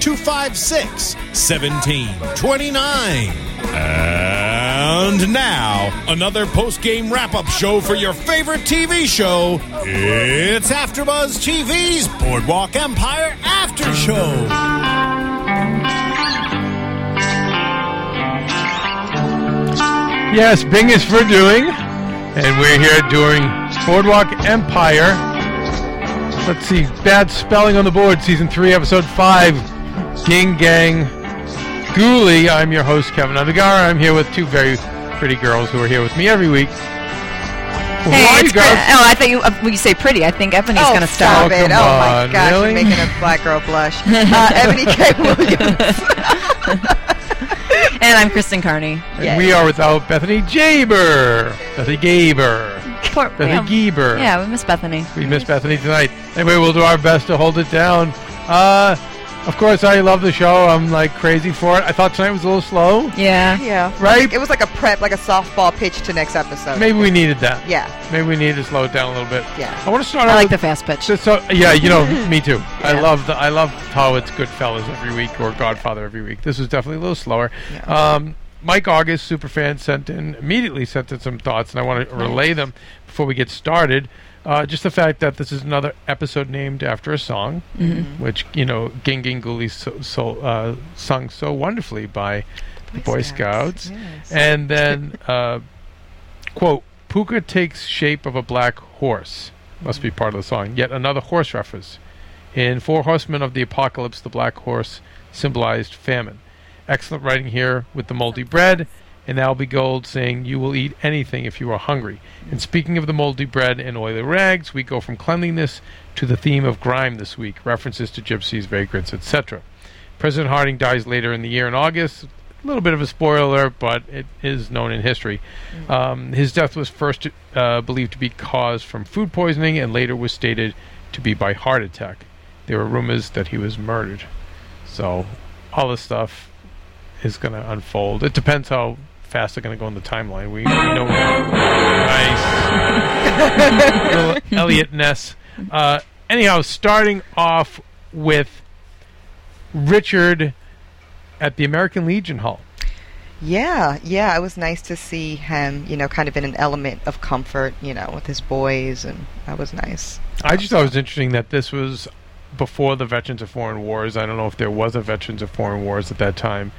256 1729. And now, another post game wrap up show for your favorite TV show. It's AfterBuzz TV's Boardwalk Empire After Show. Yes, Bing is for doing, and we're here doing Boardwalk Empire. Let's see, bad spelling on the board, season three, episode five, Ging Gang Goolie. I'm your host, Keven Undergaro. I'm here with two very pretty girls who are here with me every week. Hey, Why it's you Bri- oh, I thought you uh, when you say pretty. I think Ebony's oh, gonna stop start. it. come Oh, my gosh, really? you're making a black girl blush. Uh, Ebony K. Williams. And I'm Kristen Carney. And we are without Bethany Jaber. Bethany Gaber. Poor, Bethany yeah. Geber. Yeah, we miss Bethany. We miss Bethany tonight. Anyway, we'll do our best to hold it down. Uh, of course, I love the show. I'm like crazy for it. I thought tonight was a little slow. Yeah. Yeah. Right? It was like a prep, like a softball pitch to next episode. Maybe we needed that. Yeah. Maybe we needed to slow it down a little bit. Yeah. I want to start I out like the fast pitch. just so yeah, you know, me too. I love the I love how it's Goodfellas every week or Godfather every week. This was definitely a little slower. Yeah. Um, Mike August, superfan, sent in immediately sent in some thoughts, and I want to relay them before we get started. Uh, just the fact that this is another episode named after a song, which you know, Ging Ging Goolie so, so uh, sung so wonderfully by the Boy Scouts, Yes. and then uh, quote Puka takes shape of a black horse. Must be part of the song. Yet another horse reference. In Four Horsemen of the Apocalypse, the black horse symbolized famine. Excellent writing here with the moldy bread, and that'll be Gold saying, You will eat anything if you are hungry. And speaking of the moldy bread and oily rags, we go from cleanliness to the theme of grime this week, references to gypsies, vagrants, etc. President Harding dies later in the year in August. A little bit of a spoiler, but it is known in history. Um, his death was first uh, believed to be caused from food poisoning and later was stated to be by heart attack. There were rumors that he was murdered. So, all this stuff is going to unfold. It depends how fast they're going to go in the timeline. We, we know. nice. Little Eliot Ness. Uh, anyhow, starting off with Richard at the American Legion Hall. Yeah, yeah, it was nice to see him, you know, kind of in an element of comfort, you know, with his boys, and that was nice. I just thought it was interesting that this was before the Veterans of Foreign Wars. I don't know if there was a Veterans of Foreign Wars at that time.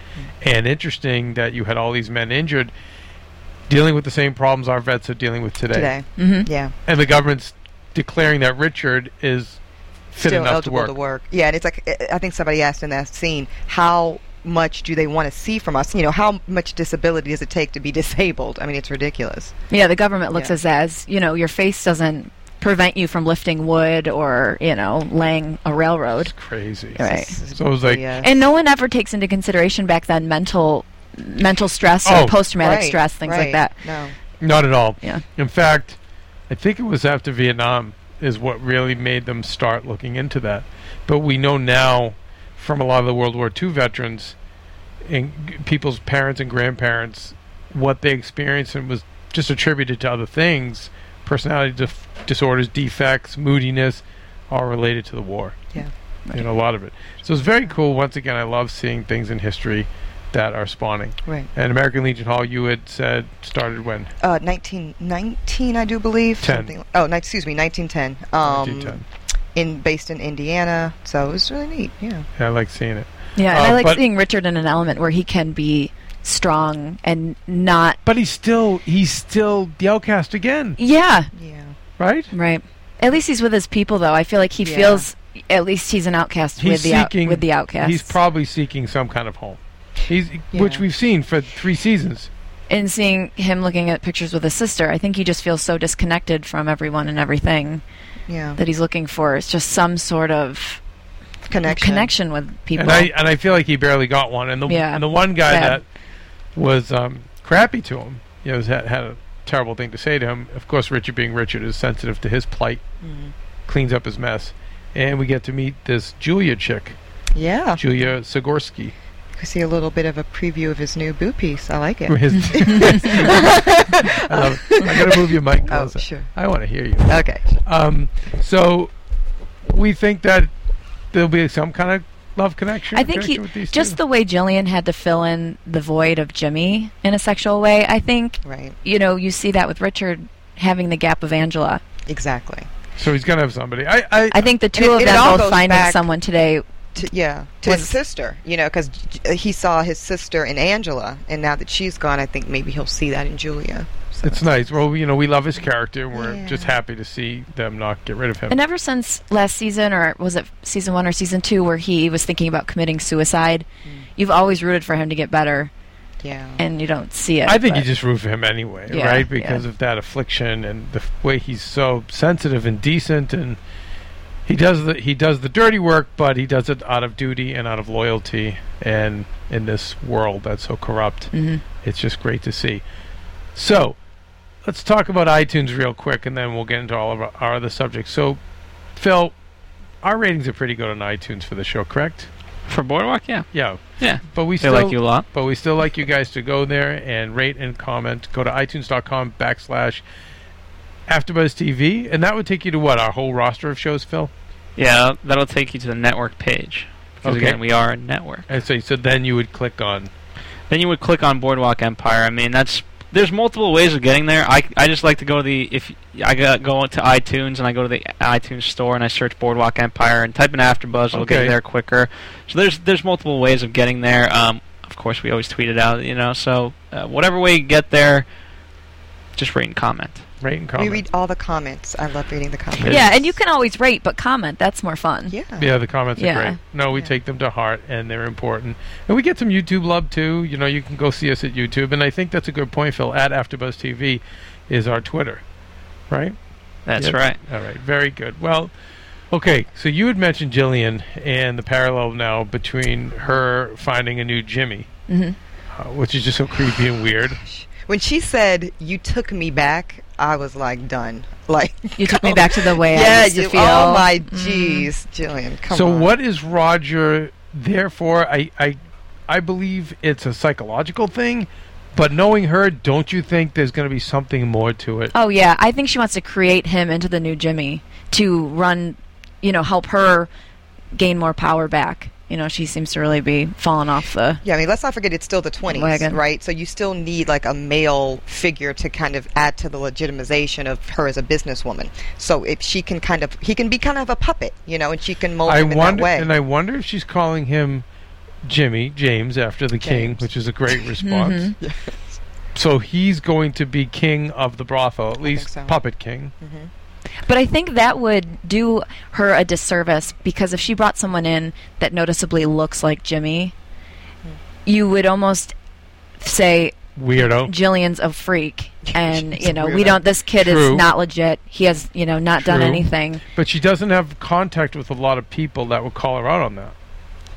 And interesting that you had all these men injured dealing with the same problems our vets are dealing with today. Today. Mm-hmm. Yeah. And the government's declaring that Richard is fit Still enough eligible to work. Yeah, and it's like, I- I think somebody asked in that scene, how much do they want to see from us? You know, how much disability does it take to be disabled? I mean, it's ridiculous. Yeah, the government looks Yeah. as as you know your face doesn't prevent you from lifting wood or you know laying a railroad. It's crazy. Right. So it was like, Yeah. And no one ever takes into consideration back then mental mental stress Oh. or post traumatic Right, stress, things right. like that. No. Not at all. Yeah. In fact, I think it was after Vietnam is what really made them start looking into that. But we know now from a lot of the World War II veterans and g- people's parents and grandparents what they experienced and was just attributed to other things, personality dif- disorders, defects, moodiness, all related to the war. Yeah. You know, a lot of it. So it's very cool. Once again, I love seeing things in history that are spawning. Right. And American Legion Hall, you had said started when? Uh, 1919, I do believe. Ten. Something, oh, ni- excuse me, 1910. Um, 1910. in based in Indiana, so it was really neat. Yeah. Yeah, I like seeing it. Yeah, and Uh, I like seeing Richard in an element where he can be strong and not. But he's still he's still the outcast again, Yeah, Yeah. right? right. At least he's with his people, though. I feel like he Yeah. feels at least he's an outcast He's with the out, seeking with the outcast. He's probably seeking some kind of home. He's which we've seen for three seasons. and seeing him looking at pictures with his sister, I think he just feels so disconnected from everyone and everything Yeah. that he's looking for is just some sort of Connection. connection with people. And I and I feel like he barely got one. And the Yeah. and the one guy Bad. that was um, crappy to him, you know, had, had a terrible thing to say to him. Of course, Richard, being Richard, is sensitive to his plight, Mm-hmm. cleans up his mess, and we get to meet this Julia chick, Yeah. Julia Sagorsky. You see a little bit of a preview of his new boo piece. I like it. I love it. I gotta move your mic Oh, closer. sure. I want to hear you. Okay. Um, so we think that there'll be some kind of love connection. I think he connection with these just two. the way Jillian had to fill in the void of Jimmy in a sexual way. I think Right. you know you see that with Richard having the gap of Angela. Exactly. so he's gonna have somebody. I I, I think the two of it them all both goes finding someone today. To, yeah. To his sister, you know, because he saw his sister in Angela, and now that she's gone, I think maybe he'll see that in Julia. So. it's nice. Well, you know, we love his character. and We're Yeah. just happy to see them not get rid of him. And ever since last season, or was it season one or season two, where he was thinking about committing suicide, Mm. you've always rooted for him to get better, Yeah. and you don't see it. I think you just root for him anyway, Yeah, right? Because yeah. of that affliction and the f- way he's so sensitive and decent, and he does the he does the dirty work, but he does it out of duty and out of loyalty. And in this world that's so corrupt, Mhm. it's just great to see. So, let's talk about iTunes real quick, and then we'll get into all of our, our other subjects. So, Phil, our ratings are pretty good on iTunes for the show, correct? For Boardwalk, yeah. Yeah, Yeah. but we They still like you a lot. but we still like you guys to go there and rate and comment. Go to itunes.com backslash AfterBuzz TV, and that would take you to what? Our whole roster of shows, Phil. Yeah, that'll take you to the network page. Because Okay. again, we are a network. And so, so then you would click on. Then you would click on Boardwalk Empire. I mean, that's there's multiple ways of getting there. I, I just like to go to the if I go, to iTunes and I go to the iTunes store and I search Boardwalk Empire and type in AfterBuzz, it'll get Okay. there quicker. So there's there's multiple ways of getting there. Um, of course, we always tweet it out, you know. So uh, whatever way you get there, just rate and comment. Rate and we read all the comments. I love reading the comments. Yeah, and you can always rate, but comment. That's more fun. Yeah. yeah, the comments Yeah. are great. No, we Yeah. take them to heart, and they're important. And we get some YouTube love too. You know, you can go see us at YouTube, and I think that's a good point, Phil. At AfterBuzz TV is our Twitter, right? That's Yep. right. All right, very good. Well, okay, so you had mentioned Jillian and the parallel now between her finding a new Jimmy, hmm uh, which is just so creepy and weird. When she said, "You took me back," I was like, "Done." Like You took me back to the way yeah, I used to feel. oh my Mm. jeez, Jillian, come so on. So what is Roger there for? I, I, I believe it's a psychological thing, but knowing her, don't you think there's going to be something more to it? Oh yeah, I think she wants to create him into the new Jimmy to run, you know, help her gain more power back. You know, she seems to really be falling off the. Yeah, I mean, let's not forget it's still the 20s, Wagon. right? So you still need like a male figure to kind of add to the legitimization of her as a businesswoman. So if she can kind of, he can be kind of a puppet, you know, and she can mold I him in that way. and I wonder if she's calling him Jimmy James after the king, which is a great response. Mhm. So he's going to be king of the brothel, at least so. puppet king. But I think that would do her a disservice because if she brought someone in that noticeably looks like Jimmy, hmm. you would almost say Weirdo. Jillian's a freak, and you know we don't. This kid True. is not legit. He has you know not done anything. But she doesn't have contact with a lot of people that would call her out on that.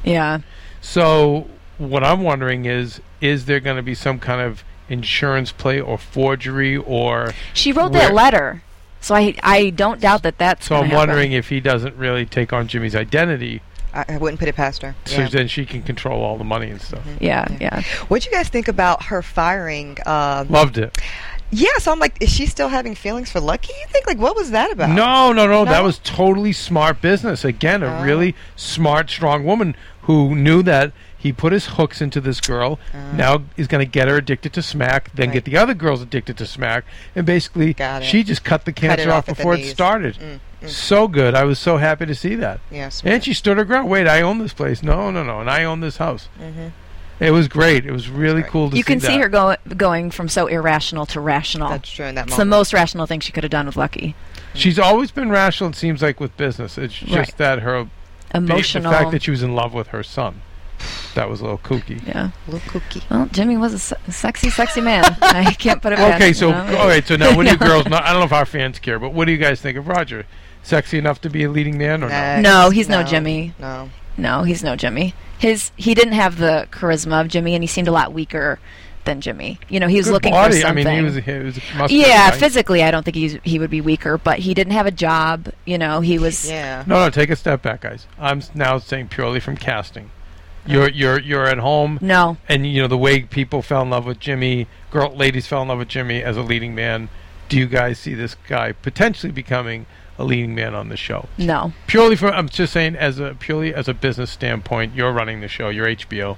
Yeah. So what I'm wondering is, is there going to be some kind of insurance play or forgery or? She wrote Where- that letter, so I I don't doubt that that's. So I'm happen. wondering if he doesn't really take on Jimmy's identity, I, I wouldn't put it past her. so Yeah. then she can control all the money and stuff. Yeah, Yeah. yeah. What'd you guys think about her firing? Uh, Loved it. yeah, so I'm like, is she still having feelings for Lucky? You think like, what was that about? No, no, no, That was totally smart business. Again, a Oh. really smart, strong woman who knew that he put his hooks into this girl. Now he's going to get her addicted to smack, then Uh. Right. get the other girls addicted to smack, and basically she just cut the Cut cancer off off before it started. Mm, mm. So good. I was so happy to see that. Yes. And she stood her ground. Wait, I own this place. No, no, no. And I own this house. Mm-hmm. It was great. It was really Right. cool to you see can see that. her go, going from so irrational to rational. That's true in that it's the most rational thing she could have done with Lucky. She's always been rational. It seems like with business, it's just Right. that her Emotional. the fact that she was in love with her son. That was a little kooky. yeah. A little kooky. Well, Jimmy was a se- sexy, sexy man. I can't put it past Okay, him, so you know? all right. So now, what do you girls? Not, I don't know if our fans care, but what do you guys think of Roger? Sexy enough to be a leading man or no? No, he's no Jimmy. No. No, he's no Jimmy. His he didn't have the charisma of Jimmy, and he seemed a lot weaker than Jimmy. You know, he was Good looking body. for something. I mean, he was. He was a yeah, guy. physically, I don't think he's he would be weaker, but he didn't have a job. You know, he was. Yeah. No, no. Take a step back, guys. I'm now saying purely from casting. You're you're you're at home, No, and you know the way people fell in love with Jimmy, girl, ladies fell in love with Jimmy as a leading man. Do you guys see this guy potentially becoming a leading man on the show? no. Purely from, I'm just saying, as a purely as a business standpoint, you're running the show. You're HBO,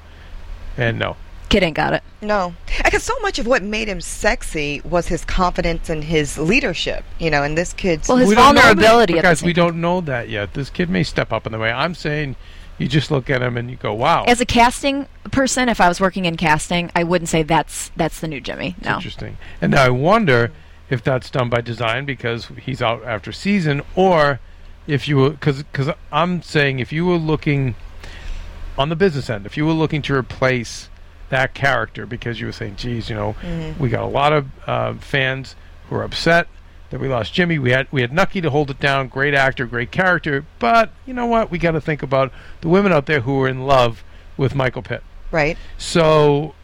and no. Kid ain't got it. No, because so much of what made him sexy was his confidence and his leadership. You know, and this kid's Well, his We don't know that, vulnerability at the because same we don't know that yet. This kid may step up in the way. I'm saying, you just look at him and you go, "Wow, As a casting person, if I was working in casting, I wouldn't say that's that's the new Jimmy. No. interesting." And now I wonder if that's done by design because he's out after season, or if you were because because I'm saying if you were looking on the business end, if you were looking to replace that character because you were saying, "Geez, you know, we got a lot of uh, fans who are upset." That we lost Jimmy. We had we had Nucky to hold it down. Great actor, great character. But you know what? We got to think about the women out there who are in love with Michael Pitt. right. So,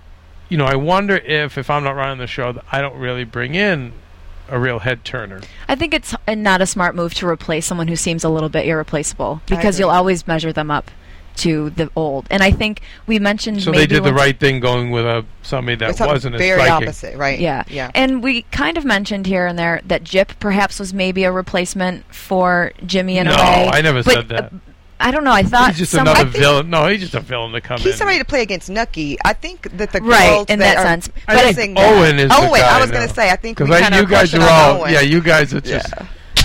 you know, I wonder if if I'm not running the show, that I don't really bring in a real head turner. I think it's a, not a smart move to replace someone who seems a little bit irreplaceable because you'll always measure them up to the old. And I think we mentioned So maybe they did the right thing going with a somebody that something wasn't as very striking. opposite, right? Yeah. Yeah. And we kind of mentioned here and there that Jip perhaps was maybe a replacement for Jimmy in no, a way. I never But, said that. uh, I don't know. I thought he's just some, another villain. No, he's just a villain to come in. He's in. somebody to play against Nucky. I think that the Right, girls in that that are sense. I But think pressing Owen that- is the Owen, guy I was going to say. I think we Because kind you of guys are all yeah, you guys are just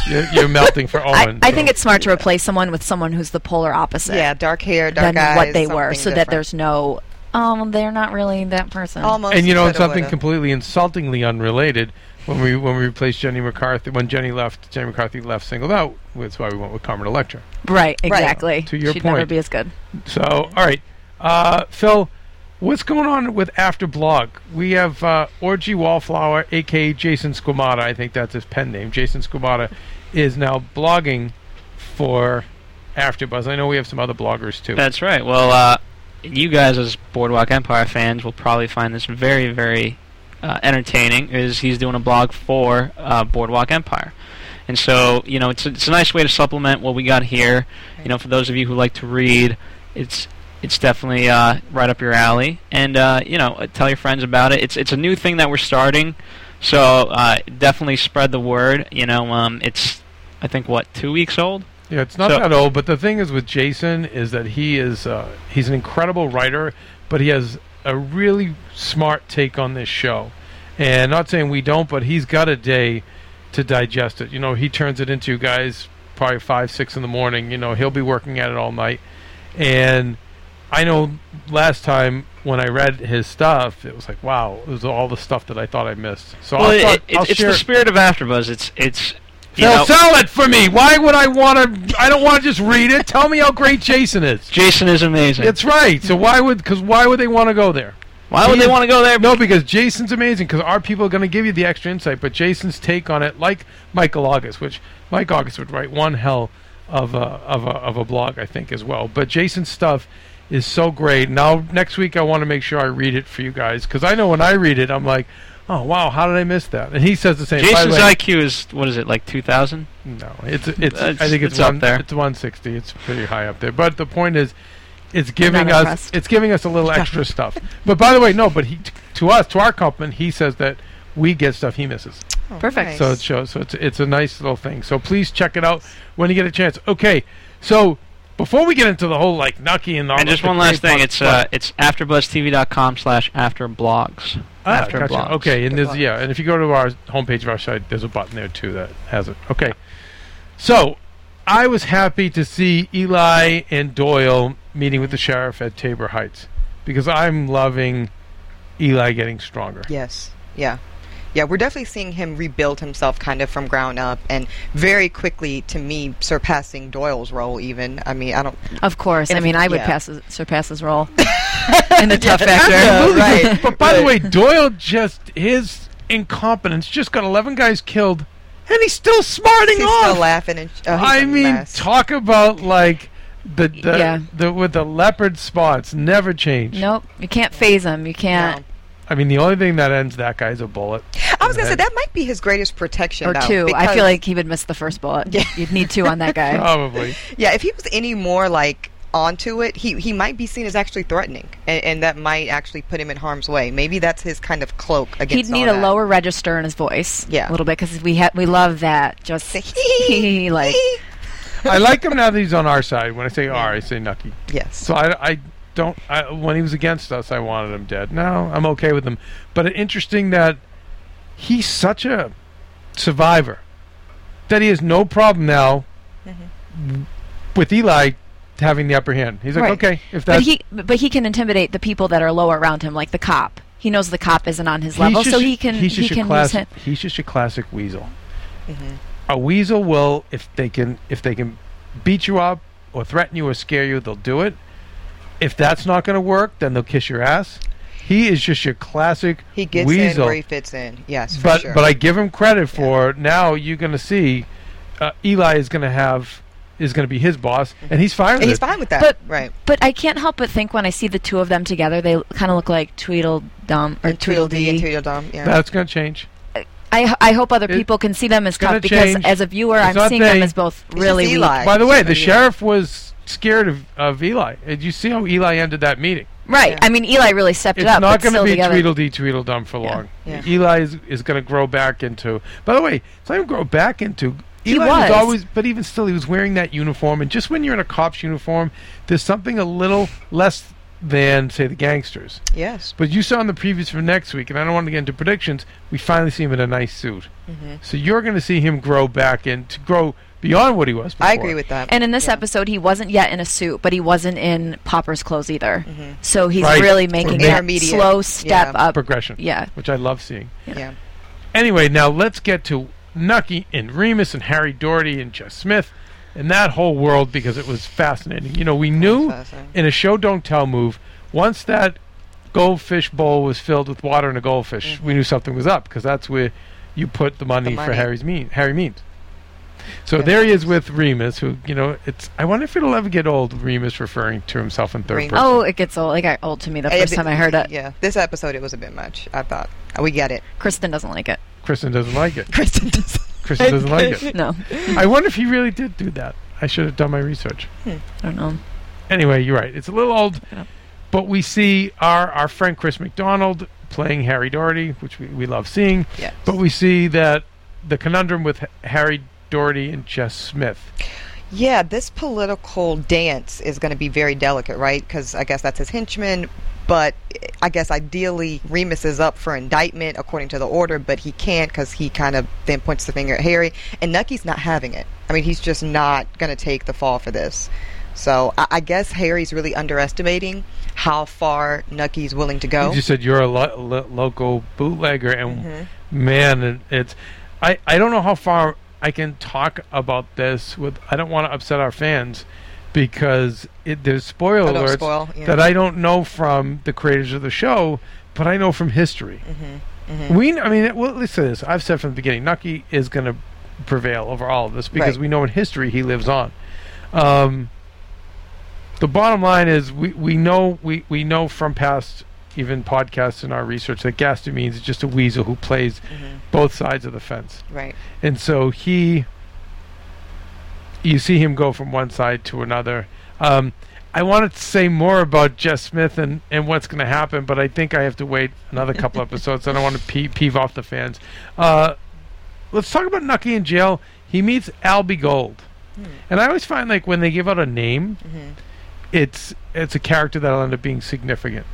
you're, you're melting for I, Owen. I so. think it's smart to replace someone with someone who's the polar opposite yeah, dark hair, dark than eyes, what they were, something so that there's no, oh, they're not really that person. almost. and you know coulda, something completely insultingly unrelated when we when we replaced Jenny McCarthy when Jenny left Jenny McCarthy left singled out that's why we went with Carmen Electra Right, exactly. To your She'd point. never be as good. so all right uh, Phil what's going on with After Blog we have uh, Orgy Wallflower aka Jason Squamata I think that's his pen name Jason Squamata is now blogging for AfterBuzz I know we have some other bloggers too That's right. Well, uh, you guys as Boardwalk Empire fans will probably find this very, very uh, entertaining. Is he's doing a blog for uh, Boardwalk Empire, and so you know it's a, it's a nice way to supplement what we got here. You know, for those of you who like to read, it's it's definitely uh, right up your alley. And uh, you know, uh, tell your friends about it. It's it's a new thing that we're starting, so uh, definitely spread the word. You know, um, it's I think what two weeks old. Yeah, it's not So- that old, but the thing is with Jason is that he is uh, he's an incredible writer, but he has a really smart take on this show. And not saying we don't, but he's got a day to digest it. You know, he turns it into guys probably five, six in the morning. You know, he'll be working at it all night. And I know last time when I read his stuff, it was like, wow, it was all the stuff that I thought I missed. So Well, I it, I'll it's share the spirit of AfterBuzz. It's it's Phil, know, sell it for me. Why would I want to? I don't want to just read it. Tell me how great Jason is. Jason is amazing. That's right. So why would? Because why would they want to go there? Why would they want to go there? No, because Jason's amazing. Because our people are going to give you the extra insight, but Jason's take on it, like Michael August, which Mike August would write one hell of a of a of a blog, I think, as well. But Jason's stuff is so great. Now next week, I want to make sure I read it for you guys because I know when I read it, I'm like, oh wow, how did I miss that? And he says the same. By Jason's way- IQ is what is it like two thousand? no, it's it's. It's- I think it's, it's up there. It's 160. It's pretty high up there. But the point is, it's giving us impressed. it's giving us a little extra stuff. But by the way, no. But he t- to us to our compliment, he says that we get stuff he misses. Oh, Perfect. nice. So it shows. So it's it's a nice little thing. So please check it out when you get a chance. Okay, so before we get into the whole like Nucky and all And just one last thing, part- it's uh, it's afterbuzztv.com slash afterblogs. Ah, after gotcha. blogs. Okay, and there's yeah, and if you go to our homepage of our site, there's a button there too that has it. Okay, so I was happy to see Eli and Doyle meeting with the sheriff at Tabor Heights. because I'm loving Eli getting stronger. Yes. Yeah. Yeah, we're definitely seeing him rebuild himself kind of from ground up and very quickly to me surpassing Doyle's role even. I mean, I don't Of course. I mean, I would yeah. pass his, surpass his role in the tough factor. Yeah, right. But by the way, Doyle just his incompetence just got 11 guys killed, and he's still smarting He's off. still laughing and oh, he's I a mean, mess. talk about like the the, Yeah. the with the leopard spots never change. Nope. You can't phase him. You can't. No. I mean, the only thing that ends that guy is a bullet. I was gonna say that might be his greatest protection. Or though, two. I feel like he would miss the first bullet. Yeah. You'd need two on that guy. Probably. yeah, if he was any more like onto it, he he might be seen as actually threatening, and, and that might actually put him in harm's way. Maybe that's his kind of cloak against. He'd need all a that. lower register in his voice. Yeah. A little bit because we ha- we love that. Just Say, like I like him now that he's on our side. When I say R, I say Nucky. yes. So I, I don't. I, when he was against us, I wanted him dead. Now I'm okay with him. But interesting that he's such a survivor that he has no problem now with Eli having the upper hand. He's like, Right. okay, if that. but he but he can intimidate the people that are lower around him, like the cop. He knows the cop isn't on his level, so he can he's just a can use classic. him. He's just a classic weasel. Mhm. A weasel will, if they can, if they can beat you up or threaten you or scare you, they'll do it. If that's not going to work, then they'll kiss your ass. He is just your classic He gets weasel. in where he fits in. Yes, for but sure. but I give him credit for now. You're going to see uh, Eli is going to have is going to be his boss, and he's fine with and he's it. fine with that. But- right. But I can't help but think when I see the two of them together, they kind of look like Tweedledum or And Tweedledee and Tweedledee. Tweedledum. Yeah. That's going to change. I, I hope other It- people can see them as gonna tough because change. as a viewer, It's I'm seeing they. them as both It's really just weak. By the way, the sheriff was scared of, of Eli. Did you see how Eli ended that meeting? Right. Yeah. I mean, Eli really stepped It's it up. It's not going to be together. Tweedledee Tweedledum for Yeah. long. Yeah. Eli is, is going to grow back into. By the way, it's not even grow back into. He Eli was. always, but even still, he was wearing that uniform. And just when you're in a cop's uniform, there's something a little less than say the gangsters. yes. But you saw in the previews for next week, and I don't want to get into predictions. We finally see him in a nice suit, Mm-hmm. so you're going to see him grow back and to grow beyond what he was. Before. I agree with that. And in this Yeah. episode, he wasn't yet in a suit, but he wasn't in pauper's clothes either. Mhm. So he's Right. really making that slow step Yeah. up. progression, Yeah. which I love seeing. yeah. Anyway, now let's get to Nucky and Remus and Harry Daugherty and Jess Smith and that whole world because it was fascinating. You know, we knew in a show don't tell move once that goldfish bowl was filled with water and a goldfish, we knew something was up because that's where you put the money, for money. Harry's mean Harry Means. So Yeah. there he is with Remus, who you know, it's. I wonder if it'll ever get old. Remus referring to himself in third Remus. person. Oh, it gets old. It got old to me the first th- time I heard it. Yeah. This episode, it was a bit much. I thought. We get it. Kristen doesn't like it. Kristen doesn't like it. Kristen doesn't. Kristen doesn't like it. No, I wonder if he really did do that. I should have done my research. Hmm. I don't know. anyway, you're right. It's a little old, Yeah. but we see our our friend Chris McDonald playing Harry Daugherty, which we, we love seeing. Yes. But we see that the conundrum with Harry Daugherty and Jess Smith. Yeah, this political dance is going to be very delicate, right? Because I guess that's his henchman. But I guess ideally Remus is up for indictment according to the order, but he can't because he kind of then points the finger at Harry. And Nucky's not having it. I mean, he's just not going to take the fall for this. So I, I guess Harry's really underestimating how far Nucky's willing to go. You just said you're a lo- lo- local bootlegger, and Mhm. man, it, it's. I I don't know how far I can talk about this with. I don't want to upset our fans because it, there's spoiler Oh, alerts spoil, yeah. that I don't know from the creators of the show, but I know from history. Mm-hmm. We, I mean, well, listen to this. I've said from the beginning, Nucky is going to prevail over all of this because Right. we know in history he lives on. Um, the bottom line is we, we know we, we know from past even podcasts in our research that Gaston Means is just a weasel who plays Mhm. both sides of the fence, Right. and so he. You see him go from one side to another. Um, I wanted to say more about Jess Smith and, and what's going to happen, but I think I have to wait another couple episodes. And I don't want to pee- peeve off the fans. Uh, let's talk about Nucky in jail. He meets Albie Gold, and I always find like when they give out a name, Mhm. it's it's a character that'll end up being significant.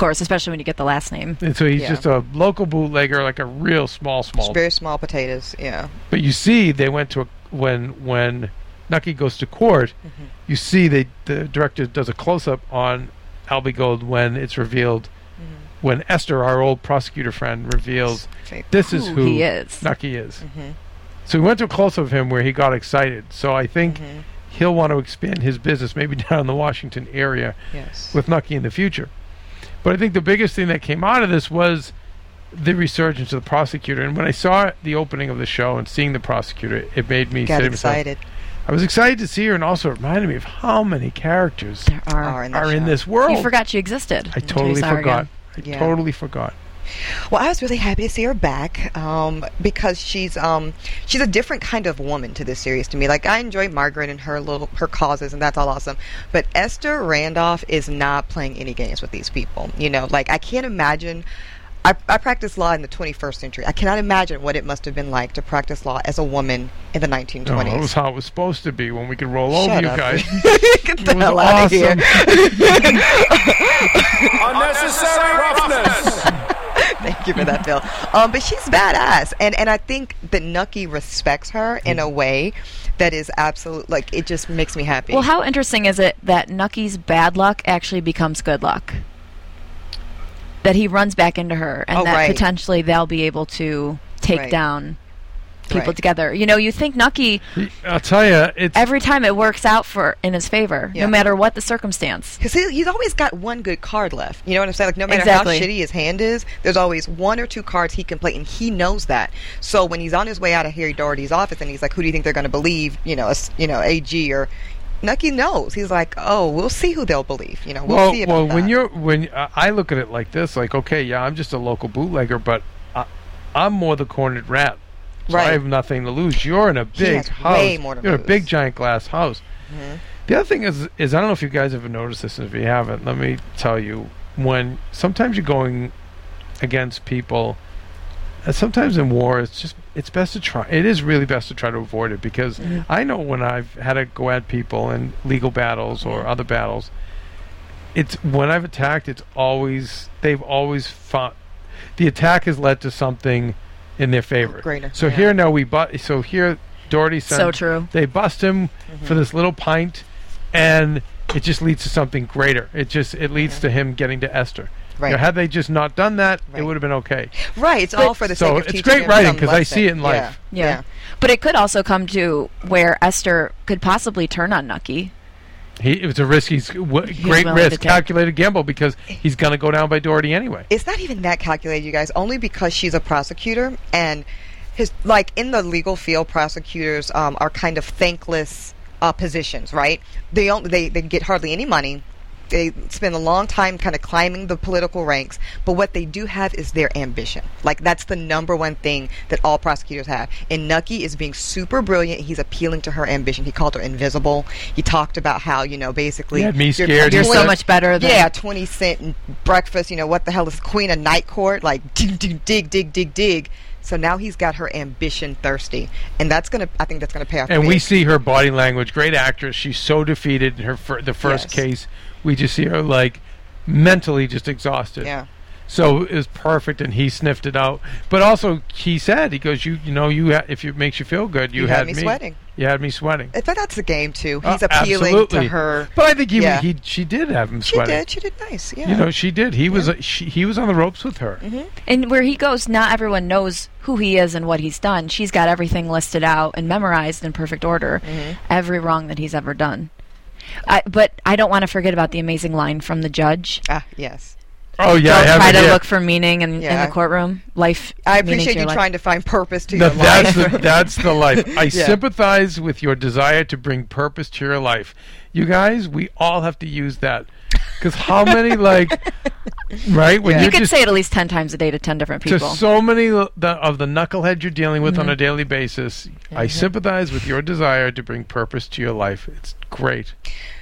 Of course, especially when you get the last name. And so he's Yeah. just a local bootlegger, like a real small, small. Just very small potatoes. Yeah. But you see, they went to a, when when Nucky goes to court. Mm-hmm. You see, they the director does a close up on Albie Gold when it's revealed, Mm-hmm. when Esther, our old prosecutor friend, reveals Say, this is Who who he is. Nucky is. Mhm. So we went to a close up of him where he got excited. So I think Mhm. he'll want to expand his business maybe down in the Washington area Yes. with Nucky in the future. But I think the biggest thing that came out of this was the resurgence of the prosecutor. And when I saw the opening of the show and seeing the prosecutor, it made me Got say to myself, excited. I was excited to see her, and also it reminded me of how many characters There are. Are in, are in this world. You forgot she existed. I totally forgot. again. I Yeah. totally forgot. Well, I was really happy to see her back um, because she's um, she's a different kind of woman to this series to me. Like I enjoy Margaret and her little her causes, and that's all awesome. But Esther Randolph is not playing any games with these people. You know, like I can't imagine. I, I practice law in the 21st century. I cannot imagine what it must have been like to practice law as a woman in the 1920s. No, it was how it was supposed to be when we could roll Shut over you up. guys. Get the hell out of here. Unnecessary roughness. Thank you for that, Bill. Um, but she's badass, and and I think that Nucky respects her in a way that is absolute. Like it just makes me happy. Well, how interesting is it that Nucky's bad luck actually becomes good luck? That he runs back into her, and Oh, that right. potentially they'll be able to take Right. down people Right. together. You know, you think Nucky I'll tell you, it's every time it works out for in his favor, Yeah. no matter what the circumstance. Because he, he's always got one good card left. You know what I'm saying? Like, no matter Exactly. how shitty his hand is, there's always one or two cards he can play, and he knows that. So when he's on his way out of Harry Daugherty's office, and he's like, "Who do you think they're going to believe?" You know, a s you know, AG or Nucky knows. He's like, "Oh, we'll see who they'll believe." You know, we'll well, see about well, that. when you're when uh, I look at it like this, like okay, yeah, I'm just a local bootlegger, but I, I'm more the cornered rat. So I have nothing to lose. You're in a big house. way more to You're in a big giant glass house. Mhm. The other thing is, is I don't know if you guys ever noticed this, and if you haven't, let me tell you. When sometimes you're going against people, and sometimes in war, it's just it's best to try. It is really best to try to avoid it because I know when I've had to go at people in legal battles or other battles, it's when I've attacked, it's always they've always found the attack has led to something in their favor. Greater, So yeah. here now we bu- so here Daugherty sent So true. they bust him Mm-hmm. for this little pint, and it just leads to something greater. It just it leads to him getting to Esther. You know, Right. had they just not done that, it would have been okay. Right, it's all for the So sake of it's great writing because I see it in lesson. life. Yeah. Yeah. But it could also come to where Esther could possibly turn on Nucky. He it was a risk. He's w- great risk, calculated gamble because he's going to go down by Daugherty anyway. It's not even that calculated, you guys. Only because she's a prosecutor and his like in the legal field, prosecutors um, are kind of thankless uh, positions, right? They don't they they get hardly any money. They spend a long time kind of climbing the political ranks, but what they do have is their ambition. Like that's the number one thing that all prosecutors have. And Nucky is being super brilliant. He's appealing to her ambition. He called her invisible. He talked about how you know basically He had me you're- scared. You're so much better than yeah, twenty cent breakfast. You know what the hell is Queen of Night Court? Like dig, dig, dig, dig, dig, dig. So now he's got her ambition thirsty, and that's gonna. I think that's gonna pay off. And we see her body language. Great actress. She's so defeated in her fir- the first Yes. case. We just see her like mentally just exhausted. Yeah. So it was perfect, and he sniffed it out. But also, he said, "He goes, you, you know, you ha- if it makes you feel good, you, You had me sweating. You had me sweating. But that's the game too. Uh, He's appealing absolutely. to her. But I think he, Yeah. he she did have him sweating. She did. She did nice. Yeah. You know, she did. He was a, she, he was on the ropes with her. And where he goes, not everyone knows who he is and what he's done. She's got everything listed out and memorized in perfect order, Mm-hmm. every wrong that he's ever done. I, but I don't want to forget about the amazing line from the judge. ah, yes. Oh yeah, I don't have try to here. look for meaning in, in the courtroom. Life. I appreciate you life. trying to find purpose to No, your that's life. the, that's the life. I Yeah. sympathize with your desire to bring purpose to your life. You guys, we all have to use that. Because how many like, right? When Yeah. You could just say it at least ten times a day to ten different people. to people. so many l- the, of the knuckleheads you're dealing with on Mm-hmm. a daily basis, I sympathize with your desire to bring purpose to your life. It's great,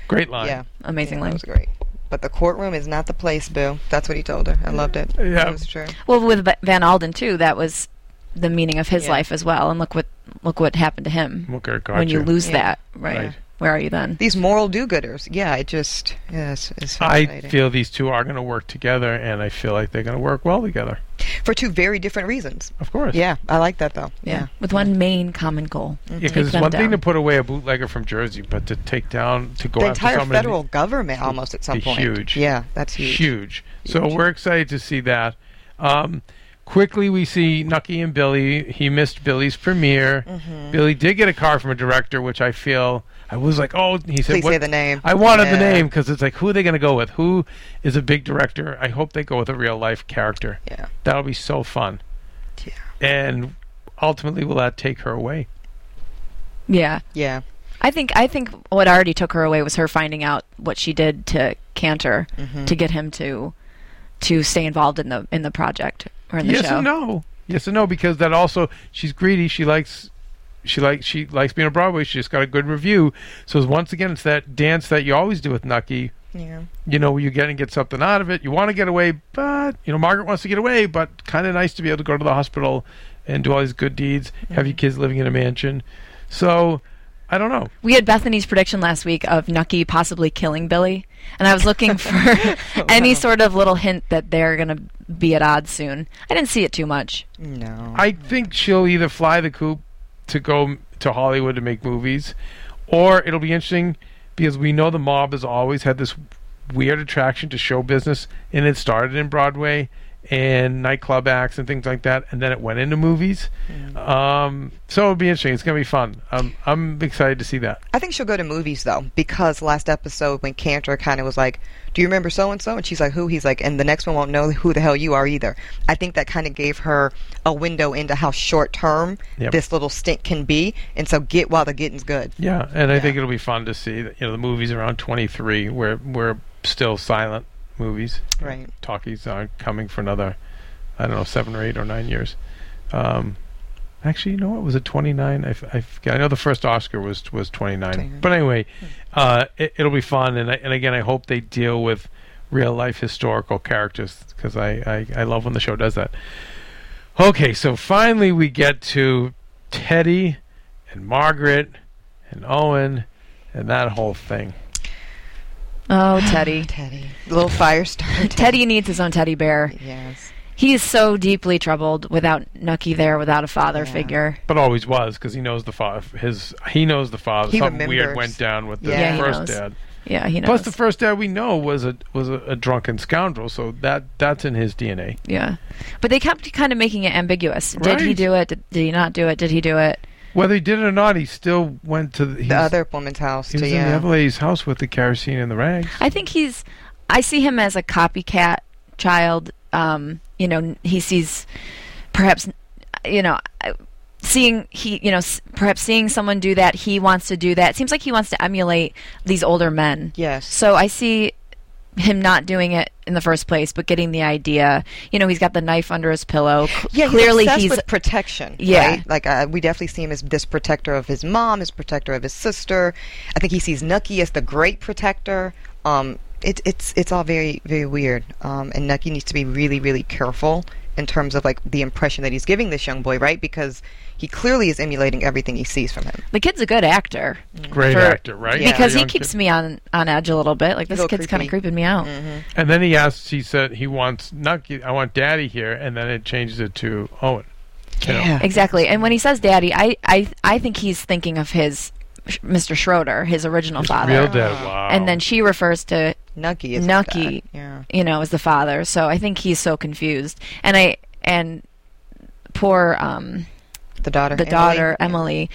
great line. yeah. Amazing yeah, line. That was great. But the courtroom is not the place, Bill. That's what he told her. I loved it. Yeah. It was true. Well, with Van Alden too, that was the meaning of his Yeah. life as well. And look what look what happened to him Look at when you you. lose Yeah. that. Right. Right. Where are you then? These moral do-gooders. Yeah, it just yes, it's I feel these two are going to work together, and I feel like they're going to work well together. for two very different reasons. Of course. Yeah, I like that though. Yeah, with one main common goal. Yeah, because it's them one thing to put away a bootlegger from Jersey, but to take down to go the entire somebody in the- federal government almost at some point. huge. Yeah, that's huge. huge. So Huge. we're excited to see that. Um, quickly, we see Nucky and Billy. He missed Billy's premiere. Mm-hmm. Billy did get a car from a director, which I feel I was like, oh, he said, Please what? say the name. I wanted the name because it's like, who are they going to go with? Who is a big director? I hope they go with a real life character. Yeah. That'll be so fun. Yeah. And ultimately, will that take her away? Yeah, Yeah. I think I think what already took her away was her finding out what she did to Cantor Mm-hmm. to get him to to stay involved in the in the project or in the yes show. Yes and no. Yes and no, because that also she's greedy. She likes she likes she likes being on Broadway. She just got a good review. So once again, it's that dance that you always do with Nucky. Yeah. You know, you get and get something out of it. You want to get away, but you know Margaret wants to get away, but kind of nice to be able to go to the hospital and do all these good deeds. Have your mm-hmm. kids living in a mansion. So I don't know. We had Bethany's prediction last week of Nucky possibly killing Billy, and I was looking for oh, any sort of little hint that they're going to be at odds soon. I didn't see it too much. No. I think she'll either fly the coop to go to Hollywood to make movies, or it'll be interesting because we know the mob has always had this weird attraction to show business, and it started in Broadway and nightclub acts and things like that, and then it went into movies. Um, so it'll be interesting. It's gonna be fun. Um, I'm excited to see that. I think she'll go to movies though, because last episode when Cantor kind of was like, "Do you remember so and so?" and she's like, "Who?" He's like, "And the next one won't know who the hell you are either." I think that kind of gave her a window into how short term Yep. this little stint can be, and so get while the getting's good. Yeah, and I Yeah. think it'll be fun to see that you know the movies around 23 where we're still silent movies. Right. Talkies aren't coming for another, I don't know, seven or eight or nine years. Um, actually, you know what? Was it 29? I forget. I know the first Oscar was was 29. 29. But anyway, uh, it, it'll be fun, and I, and again, I hope they deal with real life historical characters because I, I I love when the show does that. Okay, so finally we get to Teddy and Margaret and Owen and that whole thing. Oh, Teddy. Teddy, little fire starter. Teddy needs his own teddy bear. Yes. He is so deeply troubled without Nucky there, without a father Yeah. figure. But always was because he knows the father. His he knows the father. He Something weird remembers. went down with the Yeah, he first knows. dad. Yeah, he knows. Plus, the first dad we know was a was a, a drunken scoundrel, so that that's in his DNA. yeah, but they kept kind of making it ambiguous. Did he Right. do it? Did, did he not do it? Did he do it? Whether he did it or not, he still went to the, The other woman's house. He too, was in the yeah. other lady's house with the kerosene and the rags. I think he's. I see him as a copycat child. Um, you know, he sees perhaps, you know, seeing he, you know, s- perhaps seeing someone do that, he wants to do that. It seems like he wants to emulate these older men. Yes. So I see him not doing it in the first place, but getting the idea. You know, he's got the knife under his pillow. Yeah, clearly obsessed he's with protection. Yeah. right? like uh, we definitely see him as this protector of his mom, his protector of his sister. I think he sees Nucky as the great protector. Um, it, it's it's all very very weird. Um, and Nucky needs to be really really careful in terms of like the impression that he's giving this young boy, right? Because he clearly is emulating everything he sees from him. the kid's a good actor. Mm-hmm. Great For- actor, right? Yeah. Because he keeps kid. me on on edge a little bit. Like this kid's kind of creeping me out. Mm-hmm. And then he asks. He said he wants Nucky. I want Daddy here, and then it changes it to Owen. You know? Yeah. Exactly. And when he says daddy, I, I, I think he's thinking of his Mr. Schroeder, his original His father. Real dad. Wow. And then she refers to, Nucky is Nucky. dad. Yeah. you know, as the father. So I think he's so confused. And I and poor um The daughter. the Emily. daughter Emily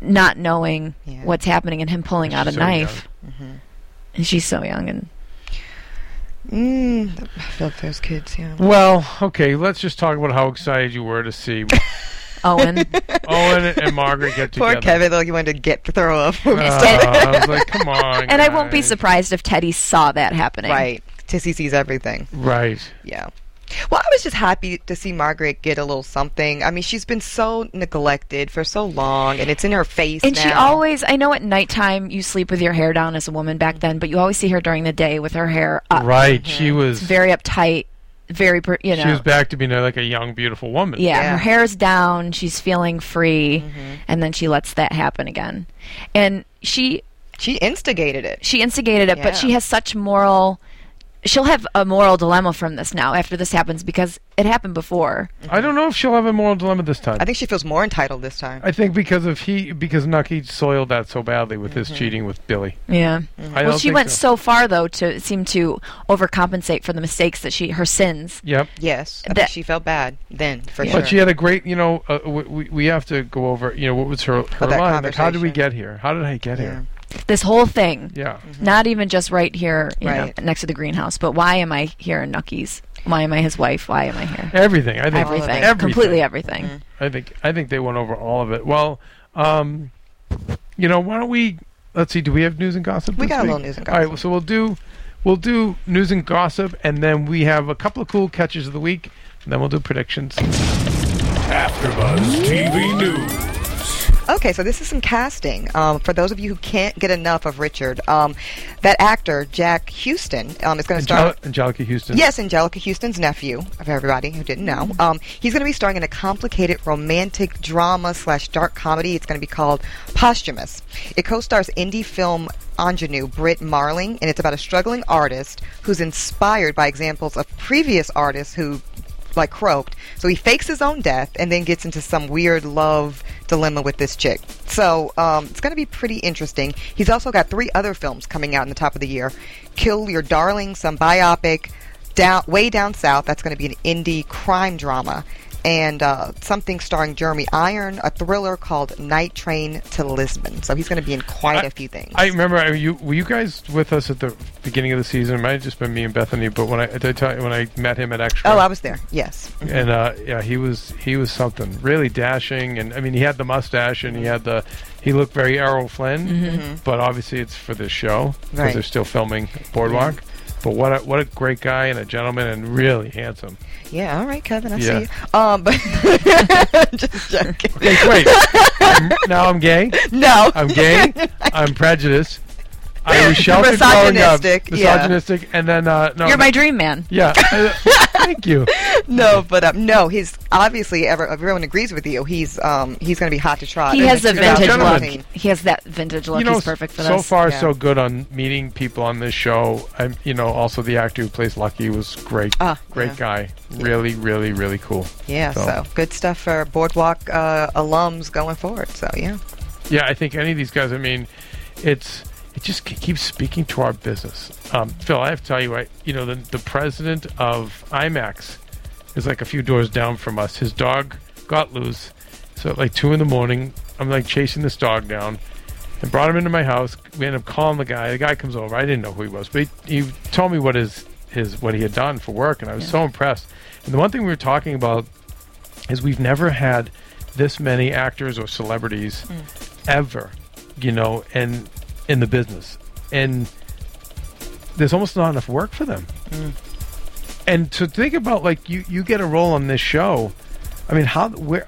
not knowing Yeah. what's happening and him pulling out a so knife. Mhm. And she's so young and Mm, I feel like those kids. Yeah. Well, okay. Let's just talk about how excited you were to see Owen. Owen and Margaret get together. Poor Keven, like he wanted to get throw up. Uh, I was like, come on. and I won't be surprised if Teddy saw that happening. right. Tissy sees everything. Right. Yeah. Well, I was just happy to see Margaret get a little something. I mean, she's been so neglected for so long, and it's in her face And she always, I know at nighttime you sleep with your hair down as a woman back then, but you always see her during the day with her hair up. Right. She was. It's very uptight, very, per- you know. She was back to being uh, like a young, beautiful woman. yeah, Yeah. her hair's down, she's feeling free, Mm-hmm. and then she lets that happen again. And she She instigated it. she instigated it, Yeah. but she has such moral she'll have a moral dilemma from this now after this happens because it happened before. I don't know if she'll have a moral dilemma this time. I think she feels more entitled this time. I think because of he because Nucky soiled that so badly with his cheating with Billy. Yeah. I Well, she went so. so far though to seem to overcompensate for the mistakes that she her sins. Yep. Yes, I That- she felt bad then for Yeah. sure. But she had a great, you know, uh, we, we have to go over, you know, what was her, her that line? Like, how did we get here? How did I get yeah. here? This whole thing. Yeah. Not even just right here, you Right. know, next to the greenhouse, but why am I here in Nucky's? Why am I his wife? Why am I here? Everything. I think Everything. everything. Completely everything. I think I think they went over all of it. Well, um, you know, why don't we? Let's see. Do we have news and gossip? We this got a little news and gossip. All right. gossip. So we'll do we'll do news and gossip, and then we have a couple of cool catches of the week, and then we'll do predictions. AfterBuzz TV News. Okay, so this is some casting. Um, for those of you who can't get enough of Richard, um, that actor Jack Huston um, is going to star. Angel- Anjelica Huston. Yes, Anjelica Huston's nephew, for everybody who didn't know. Um, he's going to be starring in a complicated romantic drama slash dark comedy. It's going to be called Posthumous. It co-stars indie film ingenue Britt Marling, and it's about a struggling artist who's inspired by examples of previous artists who like croaked. So he fakes his own death and then gets into some weird love dilemma with this chick. So um, it's going to be pretty interesting. He's also got three other films coming out in the top of the year: Kill Your Darling, some biopic, down way down south. That's going to be an indie crime drama. And uh, something starring Jeremy Iron, a thriller called Night Train to Lisbon. So he's going to be in quite I- a few things. I remember I, you were you guys with us at the beginning of the season. It might have just been me and Bethany, but when I did I tell you, when I met him at Extra, oh, I was there. Yes. and uh, yeah, he was he was something really dashing, and I mean he had the mustache and he had the he looked very Errol Flynn, but obviously it's for this show because Right. they're still filming Boardwalk. But what a what a great guy and a gentleman and really handsome. Yeah. All right, Keven. I Yeah. see you. Um, but just joking. Okay, wait. I'm- now I'm gay. No. I'm gay. I'm prejudiced. I was sheltered growing up, Misogynistic, yeah. misogynistic, and then uh, no, You're my dream man. yeah. uh, thank you. no, but um, no, he's obviously ever, everyone agrees with you. He's um he's going to be hot to trot. He has the the vintage look. 2015. He has that vintage look. you know, He's perfect for so this. So far Yeah. so good on meeting people on this show. I'm, you know, also the actor who plays Lucky was great. Ah, great yeah. guy. Really, really, really cool. Yeah, So- so. good stuff for Boardwalk uh, alums going forward. So yeah, Yeah, I think any of these guys. I mean, it's it just keeps speaking to our business. Um, Phil, I have to tell you, I, you know, the the president of IMAX is like a few doors down from us. His dog got loose, so at like two in the morning, I'm like chasing this dog down. And brought him into my house. We end up calling the guy. The guy comes over. I didn't know who he was, but he, he told me what his his what he had done for work, and I was so impressed. And the one thing we were talking about is we've never had this many actors or celebrities ever, you know, and in the business, and there's almost not enough work for them. Mm. And to think about like you you get a role on this show, I mean how where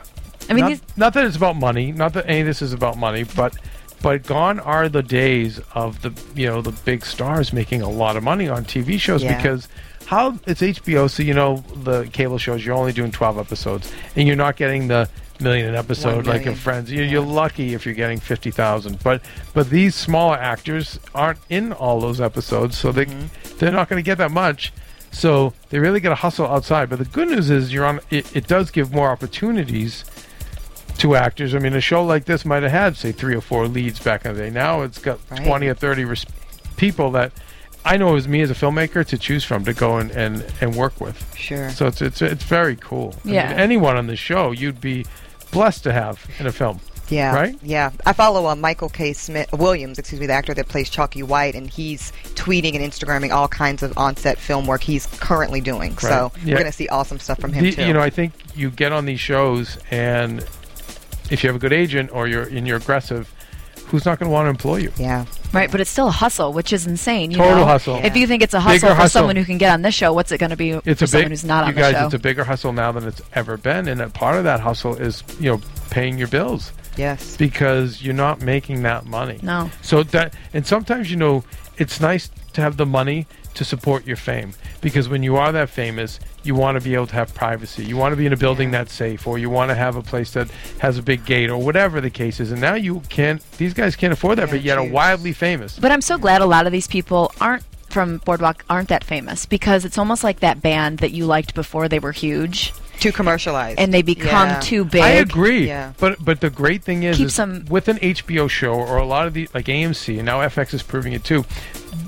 I mean, not, not that it's about money, not that any of this is about money, but but gone are the days of the you know the big stars making a lot of money on TV shows Yeah. because how it's HBO, so you know the cable shows you're only doing 12 episodes and you're not getting the million an episode like in Friends. You're, you're lucky if you're getting 50,000, but but these smaller actors aren't in all those episodes, so they Mm-hmm. they're not going to get that much. So they really got to hustle outside. But the good news is you're on. It, it does give more opportunities to actors. I mean, a show like this might have had, say, three or four leads back in the day. Now it's got Right. 20 or 30 res- people that I know it was me as a filmmaker to choose from to go and, and, and work with. sure. So it's it's it's very cool. I mean, Yeah. anyone on the show you'd be blessed to have in a film. Yeah, Right? Yeah, I follow uh, Michael K. Smith Williams, excuse me, the actor that plays Chalky White, and he's tweeting and Instagramming all kinds of on-set film work he's currently doing. So Yeah. we're gonna see awesome stuff from him The- too. you know, I think you get on these shows, and if you have a good agent or you're and you're aggressive, who's not going to want to employ you? yeah, Right, but it's still a hustle, which is insane. You Total know? hustle. If you think it's a Bigger hustle for hustle. someone who can get on this show, what's it going to be It's for a someone big, who's not you on guys. the show? It's a bigger hustle now than it's ever been, and a part of that hustle is you know paying your bills yes, because you're not making that money. no. So that, and sometimes you know, it's nice to have the money to support your fame because when you are that famous, you want to be able to have privacy. You want to be in a building that's safe, or you want to have a place that has a big gate, or whatever the case is. And now you can't; these guys can't afford that, Yeah, but yet are wildly famous. But I'm so glad a lot of these people aren't from Boardwalk aren't that famous because it's almost like that band that you liked before they were huge Too commercialized. and they become Yeah. too big. I agree. Yeah. But but the great thing is, Keeps is them- with an HBO show or a lot of the like AMC and now FX is proving it too.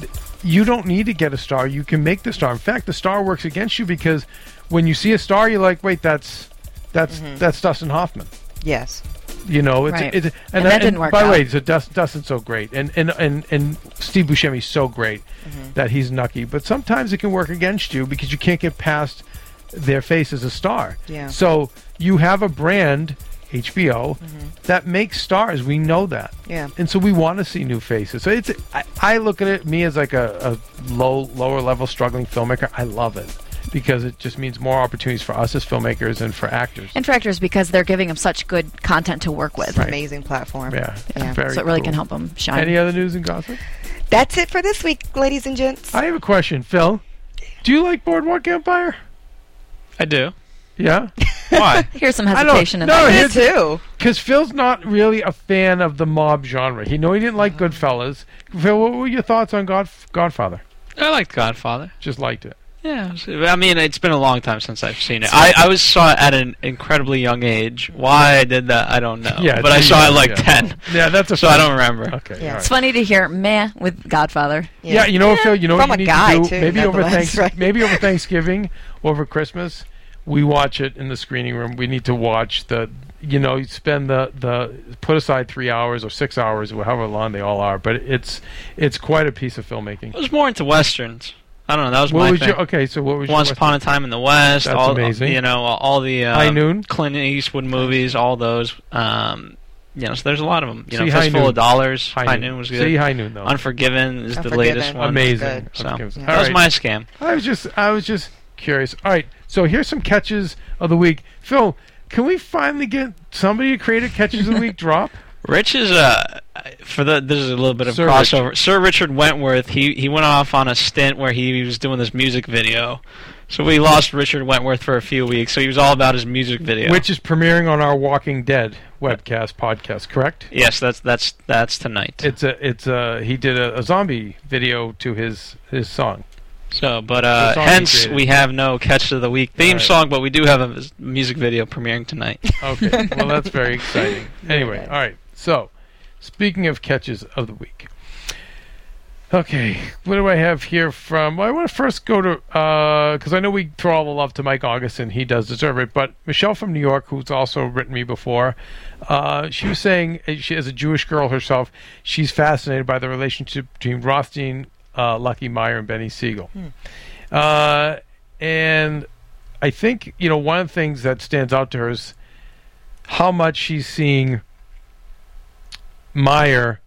th- You don't need to get a star. You can make the star. In fact, the star works against you because when you see a star, you're like, wait, that's that's Mm-hmm. that's Dustin Hoffman. yes. You know, it's, Right. it's And that didn't work By the way, so Dust, Dustin's so great, and and and and Steve Buscemi's so great Mm-hmm. that he's Nucky. But sometimes it can work against you because you can't get past their face as a star. Yeah. So you have a brand, HBO, that makes stars. We know that. Mm-hmm. Yeah. And so we want to see new faces. So it's I, I look at it me as like a, a low lower level struggling filmmaker. I love it because it just means more opportunities for us as filmmakers and for actors. and for actors because they're giving them such good content to work with. Right. Amazing platform. yeah, Yeah. very so it really cool. can help them shine. Any other news and gossip? That's it for this week, ladies and gents. I have a question, Phil. Do you like Boardwalk Empire? I do. Yeah, Why? Here's some I don't- hesitation in no, that. Me too. because Phil's not really a fan of the mob genre. He know he didn't like mm. Goodfellas. Phil, what were your thoughts on God Godfather? I liked Godfather. Just liked it. Yeah, I mean, it's been a long time since I've seen it. I, I was saw it at an incredibly young age. Why I did that, I don't know. Yeah, but I saw young, it like yeah. ten, Yeah, that's a. so I don't remember. Okay. Yeah. all It's right. funny to hear meh with Godfather. Yeah, you know what, Phil? You know From what a you need guy, to do? too, maybe over nonetheless, thanks, right? maybe over Thanksgiving, over Christmas, we watch it in the screening room. We need to watch the. You know, you spend the the put aside three hours or six hours, or however long they all are. But it's it's quite a piece of filmmaking. I was more into westerns. I don't know. That was What my was thing. your okay? So what was Once your Upon a Time in the West. That's all, amazing. You know, all the uh, High Noon? Clint Eastwood movies, all those. Um, you know, so there's a lot of them. You know, See High Fistful Noon. of Dollars. High, Noon. was good. See High Noon though. Unforgiven is the latest one. Amazing. So Unforgiven. that was right. my scam. I was just I was just curious. All right, so here's some catches of the week. Phil, can we finally get somebody to create a catches of the week drop? Rich is uh for the this is a little bit of Sir crossover. Sir Richard Wentworth. He he went off on a stint where he was doing this music video. So we lost Richard Wentworth for a few weeks. So he was all about his music video. Which is premiering on our Walking Dead webcast podcast, correct? yes, that's that's that's tonight. It's a it's a he did a, a zombie video to his his song. So, but uh, hence we have no catch of the week theme Right. song, but we do have a music video premiering tonight. Okay, well that's very exciting. Anyway, all right. So, speaking of catches of the week. Okay, what do I have here from? Well, I want to first go to because I know we throw all the love to Mike Augustin. He does deserve it, but Michelle from New York, who's also written me before, uh, she was saying uh, she as a Jewish girl herself, she's fascinated by the relationship between Rothstein, uh, Lucky Meyer, and Benny Siegel. Uh, and I think you know one of the things that stands out to her is how much she's seeing Meyer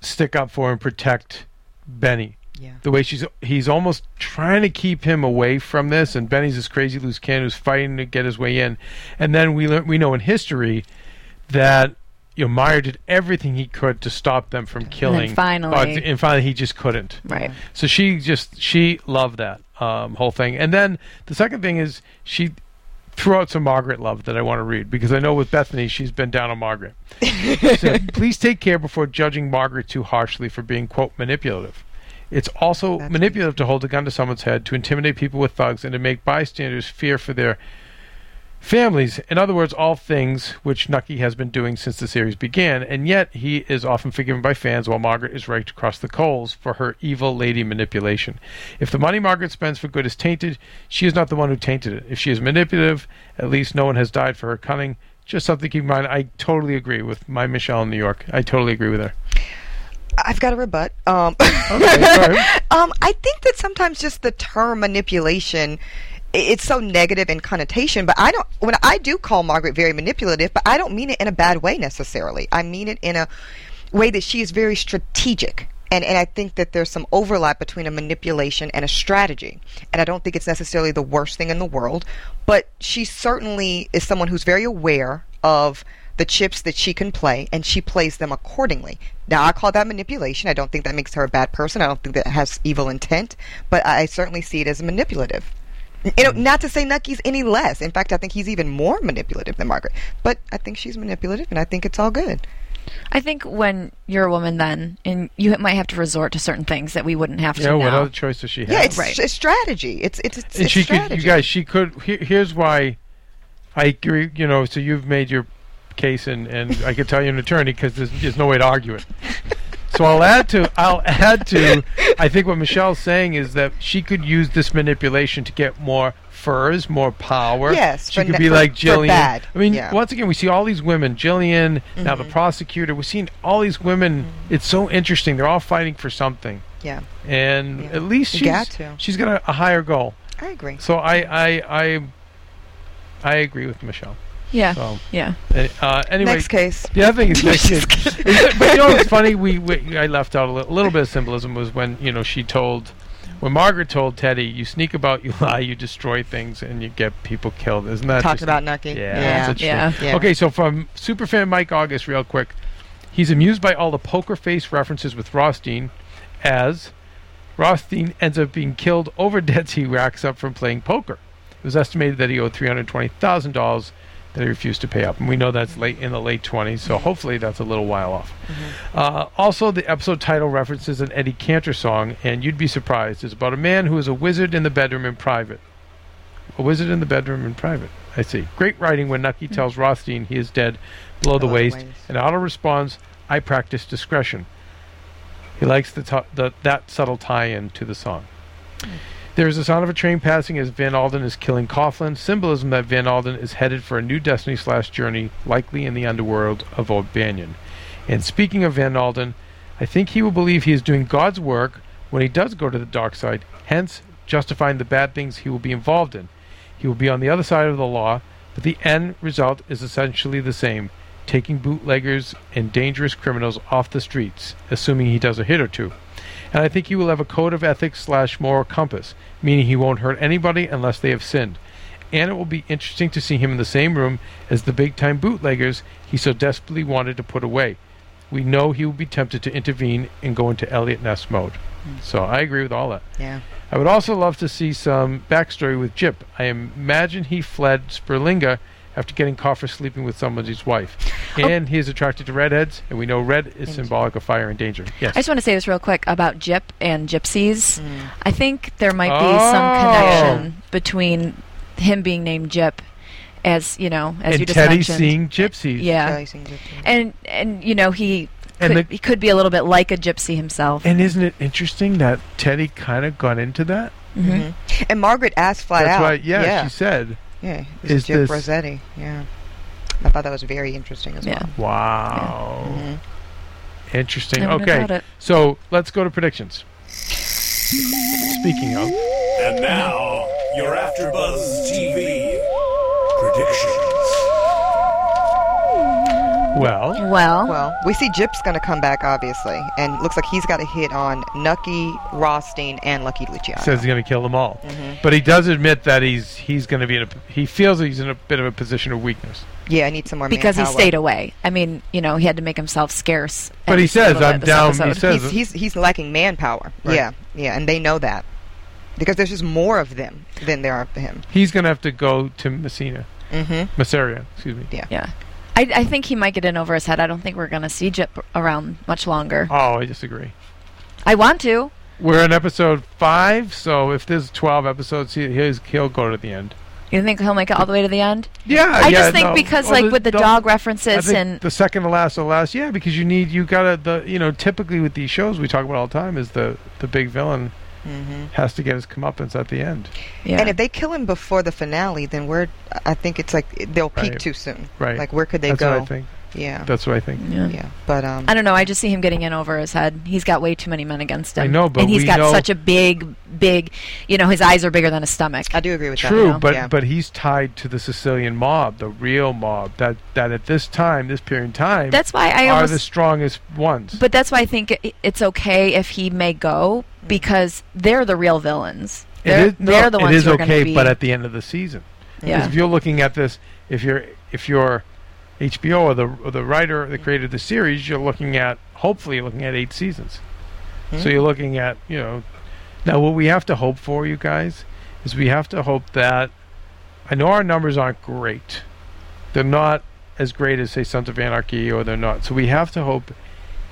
stick up for and protect Benny. Yeah. The way she's he's almost trying to keep him away from this, and Benny's this crazy loose cannon who's fighting to get his way in. And then we learn we know in history that you know Meyer did everything he could to stop them from killing. finally- but- and finally he just couldn't. Right. So she just she loved that um, whole thing. And then the second thing is she threw out some Margaret love that I want to read because I know with Bethany she's been down on Margaret. She said, Please take care before judging Margaret too harshly for being quote manipulative. It's also That's manipulative to hold a gun to someone's head, to intimidate people with thugs, and to make bystanders fear for their families. In other words, all things which Nucky has been doing since the series began, and yet he is often forgiven by fans while Margaret is raked across the coals for her evil lady manipulation. If the money Margaret spends for good is tainted, she is not the one who tainted it. If she is manipulative, at least no one has died for her cunning. Just something to keep in mind. I totally agree with my Michelle in New York. I totally agree with her. I've got a rebut. Um, Okay, um, I think that sometimes just the term manipulation, it's so negative in connotation. But I don't. When I do call Margaret very manipulative, but I don't mean it in a bad way necessarily. I mean it in a way that she is very strategic. And, and I think that there's some overlap between a manipulation and a strategy. And I don't think it's necessarily the worst thing in the world, but she certainly is someone who's very aware of the chips that she can play and she plays them accordingly. Now, I call that manipulation. I don't think that makes her a bad person. I don't think that has evil intent, but I certainly see it as manipulative. You know, mm-hmm. not to say Nucky's any less. In fact, I think he's even more manipulative than Margaret. But I think she's manipulative, and I think it's all good. I think when you're a woman, then and you might have to resort to certain things that we wouldn't have to Yeah, what now. other choice does she have? Yeah, it's, Right. it's strategy. It's it's it's, and it's she strategy. could, you guys, she could. Here, here's why. I agree. You know, so you've made your case, and and I could tell you an attorney because there's, there's no way to argue it. So I'll add to I'll add to I think what Michelle's saying is that she could use this manipulation to get more furs, more power. Yes, she could ne- be for- like Jillian. bad, I mean, yeah. once again, we see all these women. Jillian, now the Mhm. prosecutor. We're seeing all these women. It's so interesting. They're all fighting for something, Yeah, and Yeah. at least she's got to. she's got a, a higher goal. I agree. So I I I I agree with Michelle. Yeah, So yeah. uh, anyway, Next case. the other thing is, next is, is- but you know what's funny? We, we I left out a little, little bit of symbolism was when you know she told when Margaret told Teddy, "You sneak about, you lie, you destroy things, and you get people killed." Isn't that Talking just- about Nucky. Yeah, Yeah. Yeah. Yeah. Okay, so from superfan Mike August, real quick, he's amused by all the poker face references with Rothstein, as Rothstein ends up being killed over debts he racks up from playing poker. It was estimated that he owed three hundred twenty thousand dollars he refused to pay up, and we know that's late in the late twenties, so hopefully that's a little while off. Mm-hmm. Uh, also, the episode title references an Eddie Cantor song, and you'd be surprised. It's about a man who is a wizard in the bedroom in private. A wizard in the bedroom in private. I see. Great writing when Nucky mm. tells Rothstein he is dead below the Below the waist, waist. and Otto responds, "I practice discretion." He likes the, t- the that subtle tie-in to the song. Hmm. There is the sound of a train passing as Van Alden is killing Coughlin, symbolism that Van Alden is headed for a new destiny slash journey, likely in the underworld of Old Banyan. And speaking of Van Alden, I think he will believe he is doing God's work when he does go to the dark side, hence justifying the bad things he will be involved in. He will be on the other side of the law, but the end result is essentially the same taking bootleggers and dangerous criminals off the streets, assuming he does a hit or two. And I think he will have a code of ethics slash moral compass, meaning he won't hurt anybody unless they have sinned. And it will be interesting to see him in the same room as the big time bootleggers he so desperately wanted to put away. We know he will be tempted to intervene and go into Eliot Ness mode. Hmm. So I agree with all that. Yeah. I would also love to see some backstory with Gyp. I imagine he fled Sperlinga after getting caught for sleeping with somebody's wife. And he is attracted to redheads, and we know red is symbolic of fire and danger. Yes. I just want to say this real quick about Gyp and gypsies. Mm. I think there might be Oh. some connection between him being named Gyp, as you know, as and you just Teddy mentioned. seeing gypsies. yeah, Charlie sings and and you know he And could, the- he could be a little bit like a gypsy himself. And isn't it interesting that Teddy kind of got into that? hmm Mhm. And Margaret asked flat That's out. why, yeah, yeah, she said, yeah. is Is Gyp this- Rosetti? Yeah. I thought that was very interesting as Yeah. well. wow. Mhm. Interesting. Never okay. it. So let's go to predictions. Speaking of, And now, your AfterBuzz TV predictions. Well, Well, Well, we see Gyp's going to come back, obviously, and looks like he's got a hit on Nucky, Rothstein, and Lucky Luciano. says he's going to kill them all. Mhm. But he does admit that he's he's going to be in a he feels he's in a bit of a position of weakness. yeah, I need some more because he stayed away. I mean, you know, he had to make himself scarce. But he says, little bit "I'm this down," he says- He's, he's he's lacking manpower. Right. Yeah, yeah, and they know that because there's just more of them than there are of him. He's going to have to go to Messina, Mm-hmm. Masseria, excuse me. Yeah. Yeah. I, I think he might get in over his head. I don't think we're going to see Gyp around much longer. Oh, I disagree. I want to. We're in episode five, so if there's twelve episodes, he, he's, he'll go to the end. You think he'll make it all the way to the end? Yeah, I yeah, just think no. because, Well, like, the- with the the- dog references and the second to last, to last, yeah, because you need you gotta the you know typically with these shows we talk about all the time is the the big villain Mm-hmm. has to get his comeuppance at the end, yeah. And if they kill him before the finale, then we're I think it's like they'll peak Right. too soon. right? Like where could they That's go? What I think. Yeah, That's what I think. yeah. yeah. But um, I don't know. I just see him getting in over his head. He's got way too many men against him. I know, but and he's we got know- such a big, big. You know, his eyes are bigger than his stomach. I do agree with that. True, you know? but Yeah. but he's tied to the Sicilian mob, the real mob that that at this time, this period in time, That's why I are almost. the strongest ones. but that's why I think it, it's okay if he may go because they're the real villains. They're, is- no, they're the ones it is who are okay, be. but at the end of the season, yeah. if you're looking at this, if you're if you're HBO or the or the writer that created the series, you're looking at hopefully you're looking at eight seasons. Hmm. So you're looking at you know now what we have to hope for you guys is we have to hope that I know our numbers aren't great. They're not as great as say Sons of Anarchy or they're not. So we have to hope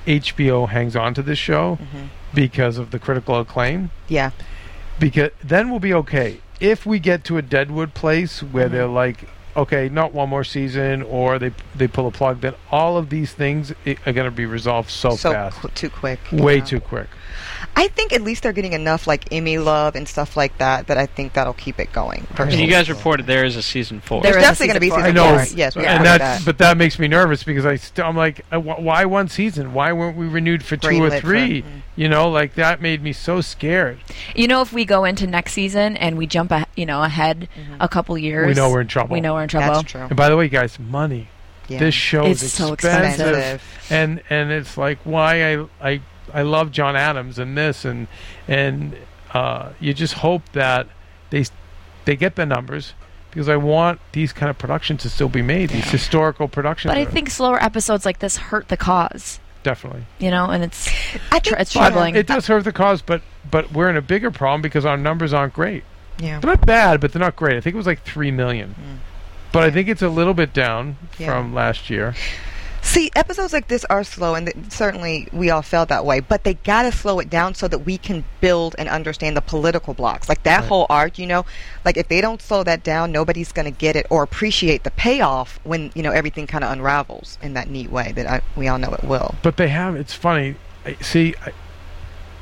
HBO hangs on to this show Mhm. because of the critical acclaim. Yeah. Because then we'll be okay. If we get to a Deadwood place where they're like, okay, not one more season, or they they pull a plug, then all of these things are going to be resolved so, so fast, qu- too quick. way yeah. too quick. I think at least they're getting enough like Emmy love and stuff like that that I think that'll keep it going. And Personally. you guys reported there is a season four. There There's is definitely going to be season season four. I know. four. Yes, Yeah. and agree that, but that makes me nervous because I st- I'm like, uh, wh- why one season? Why weren't we renewed for two or Greenlit for- three? mm. You know, like that made me so scared. You know, if we go into next season and we jump, a, you know, ahead a couple years, We know we're in trouble. We know we're in trouble. That's true. And by the way, guys, money. Yeah. This show It's is so expensive. expensive. and and it's like why I I I love John Adams and this and and uh, you just hope that they they get the numbers because I want these kind of productions to still be made. These historical productions. But I think slower episodes like this hurt the cause. definitely. You know, and it's I tr- think it's troubling. It does hurt the cause, but but we're in a bigger problem because our numbers aren't great. Yeah. They're not bad, but they're not great. I think it was like three million. Mm. But I think it's a little bit down Yeah. from last year. See, episodes like this are slow, and th- certainly we all felt that way. But they gotta slow it down so that we can build and understand the political blocks. Like that Right. whole arc, you know. Like if they don't slow that down, nobody's gonna get it or appreciate the payoff when you know everything kind of unravels in that neat way that I, we all know it will. But they have. It's funny. I, see, I,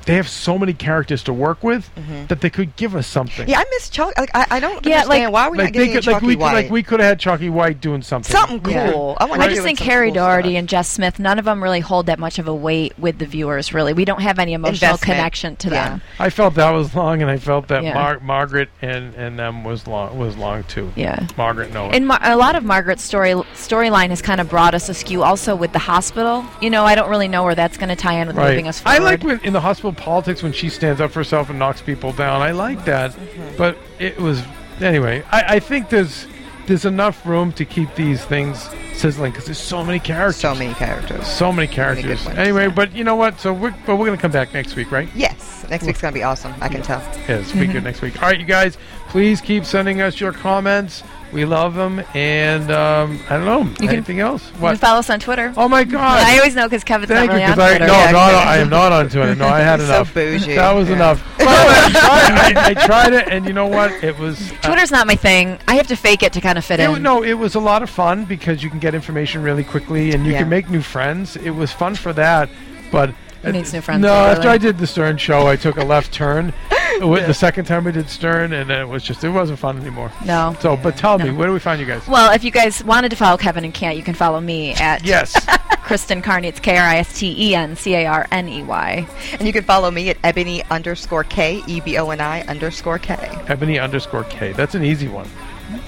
they have so many characters to work with Mhm. that they could give us something. Yeah, I miss Chuck. Like I, I don't Yeah, understand like- why are we like not getting could, Chalky like we could, White. like we could have had Chalky White doing something. Something Yeah. cool. I want. I just think Harry Daugherty and Jess Smith, none of them really hold that much of a weight with the viewers. Really, we don't have any emotional Investment. connection to Yeah. them. I felt that was long, and I felt that Yeah. Mar- Margaret and and them was long was long too. Yeah. Margaret Noah. And Mar- a lot of Margaret's story storyline has kind of brought us askew. Also with the hospital, you know, I don't really know where that's going to tie in with moving us forward. I like when in the hospital politics when she stands up for herself and knocks people down. I like that, Mm-hmm. but it was anyway. I, I think there's there's enough room to keep these things sizzling because there's so many characters. so many characters. So many characters. ones, anyway, yeah. but you know what? So we're but we're gonna come back next week, right? Yes, next week's gonna be awesome. I can tell. Yeah, it's be good next week. All right, you guys, please keep sending us your comments. We love them, and um, I don't know can- anything else. You can follow us on Twitter. Oh my God! I always know because Keven's Thank not you, on I Twitter. no, Yeah, no, no. I am not on Twitter. No, I had So enough. bougie. That was Yeah. enough. Well, I, tried, I, I tried it, and you know what? It was. uh, Twitter's not my thing. I have to fake it to kind of fit it, in. no, it was a lot of fun because you can get information really quickly, and you Yeah. can make new friends. It was fun for that, but. New friends, No, really? after I did the Stern show, I took a left turn. With Yeah. The second time we did Stern, and it was just it wasn't fun anymore. No. So, but tell me, where do we find you guys? Well, if you guys wanted to follow Keven and can't, you can follow me at Yes. Kristen Carney. It's K R I S T E N C A R N E Y. And you can follow me at eboni underscore K, E B O N I underscore K. Eboni underscore K. That's an easy one.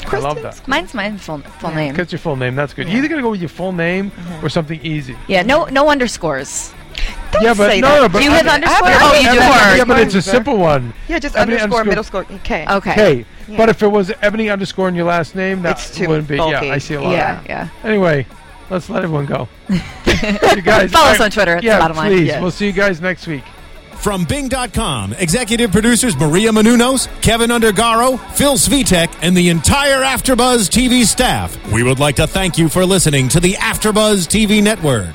I love that. Mine's my full full name. That's your full name. That's good. You're either gonna go with your full name uh-huh. or something easy. Yeah, no no underscores. Don't yeah, but say no, that. no, but Do you I- have I- underscore? I- Oh, you do Yeah, but it's a simple one. Yeah, just Eboni underscore, underscore- middle score K. Okay. K. Yeah. But if it was Eboni underscore in your last name, that It's too wouldn't be. bulky. Yeah, I see a lot. Yeah, Of yeah. that. Anyway, let's let everyone go. you guys Follow all us on Twitter. It's the yeah, bottom line. please. Yes. We'll see you guys next week. From Bing.com, executive producers Maria Menounos, Keven Undergaro, Phil Svitek, and the entire Afterbuzz TV staff, we would like to thank you for listening to the Afterbuzz TV network.